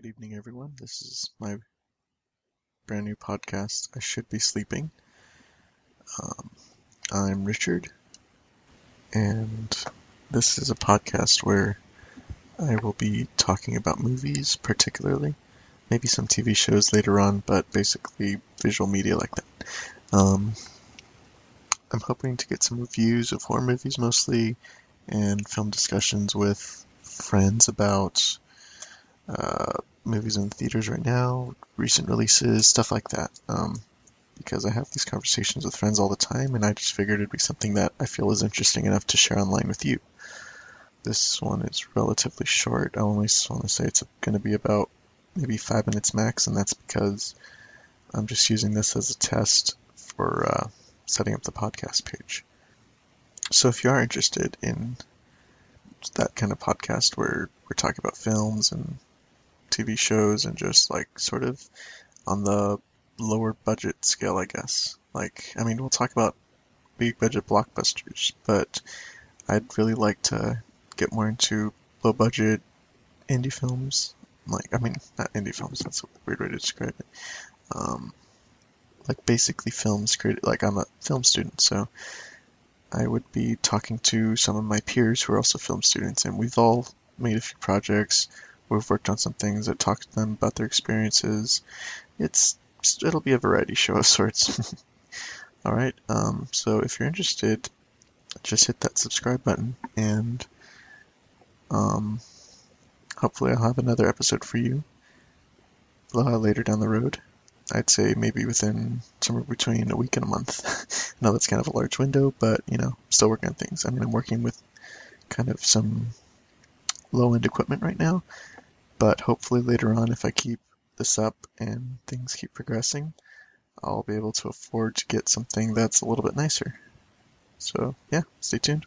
Good evening, everyone. This is my brand new podcast. I should be sleeping. Um, I'm Richard, and this is a podcast where I will be talking about movies, particularly, maybe some TV shows later on, but basically visual media like that. Um, I'm hoping to get some reviews of horror movies mostly, and film discussions with friends about uh, movies in theaters right now, recent releases, stuff like that. Um, because I have these conversations with friends all the time, and I just figured it'd be something that I feel is interesting enough to share online with you. This one is relatively short. I only want to say it's going to be about maybe five minutes max, and that's because I'm just using this as a test for uh, setting up the podcast page. So if you are interested in that kind of podcast where we're talking about films and TV shows and just like sort of on the lower budget scale, I guess. Like, I mean, we'll talk about big budget blockbusters, but I'd really like to get more into low budget indie films. Like, I mean, not indie films, that's a weird way to describe it. Um, like basically films created, like I'm a film student, so I would be talking to some of my peers who are also film students, and we've all made a few projects. We've worked on some things that talk to them about their experiences. It's it'll be a variety show of sorts. all right. Um, so if you're interested, just hit that subscribe button, and um, hopefully I'll have another episode for you later down the road. I'd say maybe within somewhere between a week and a month. I know that's kind of a large window, but you know, still working on things. I mean, I'm working with kind of some low end equipment right now, but hopefully later on, if I keep this up and things keep progressing, I'll be able to afford to get something that's a little bit nicer. So, yeah, stay tuned.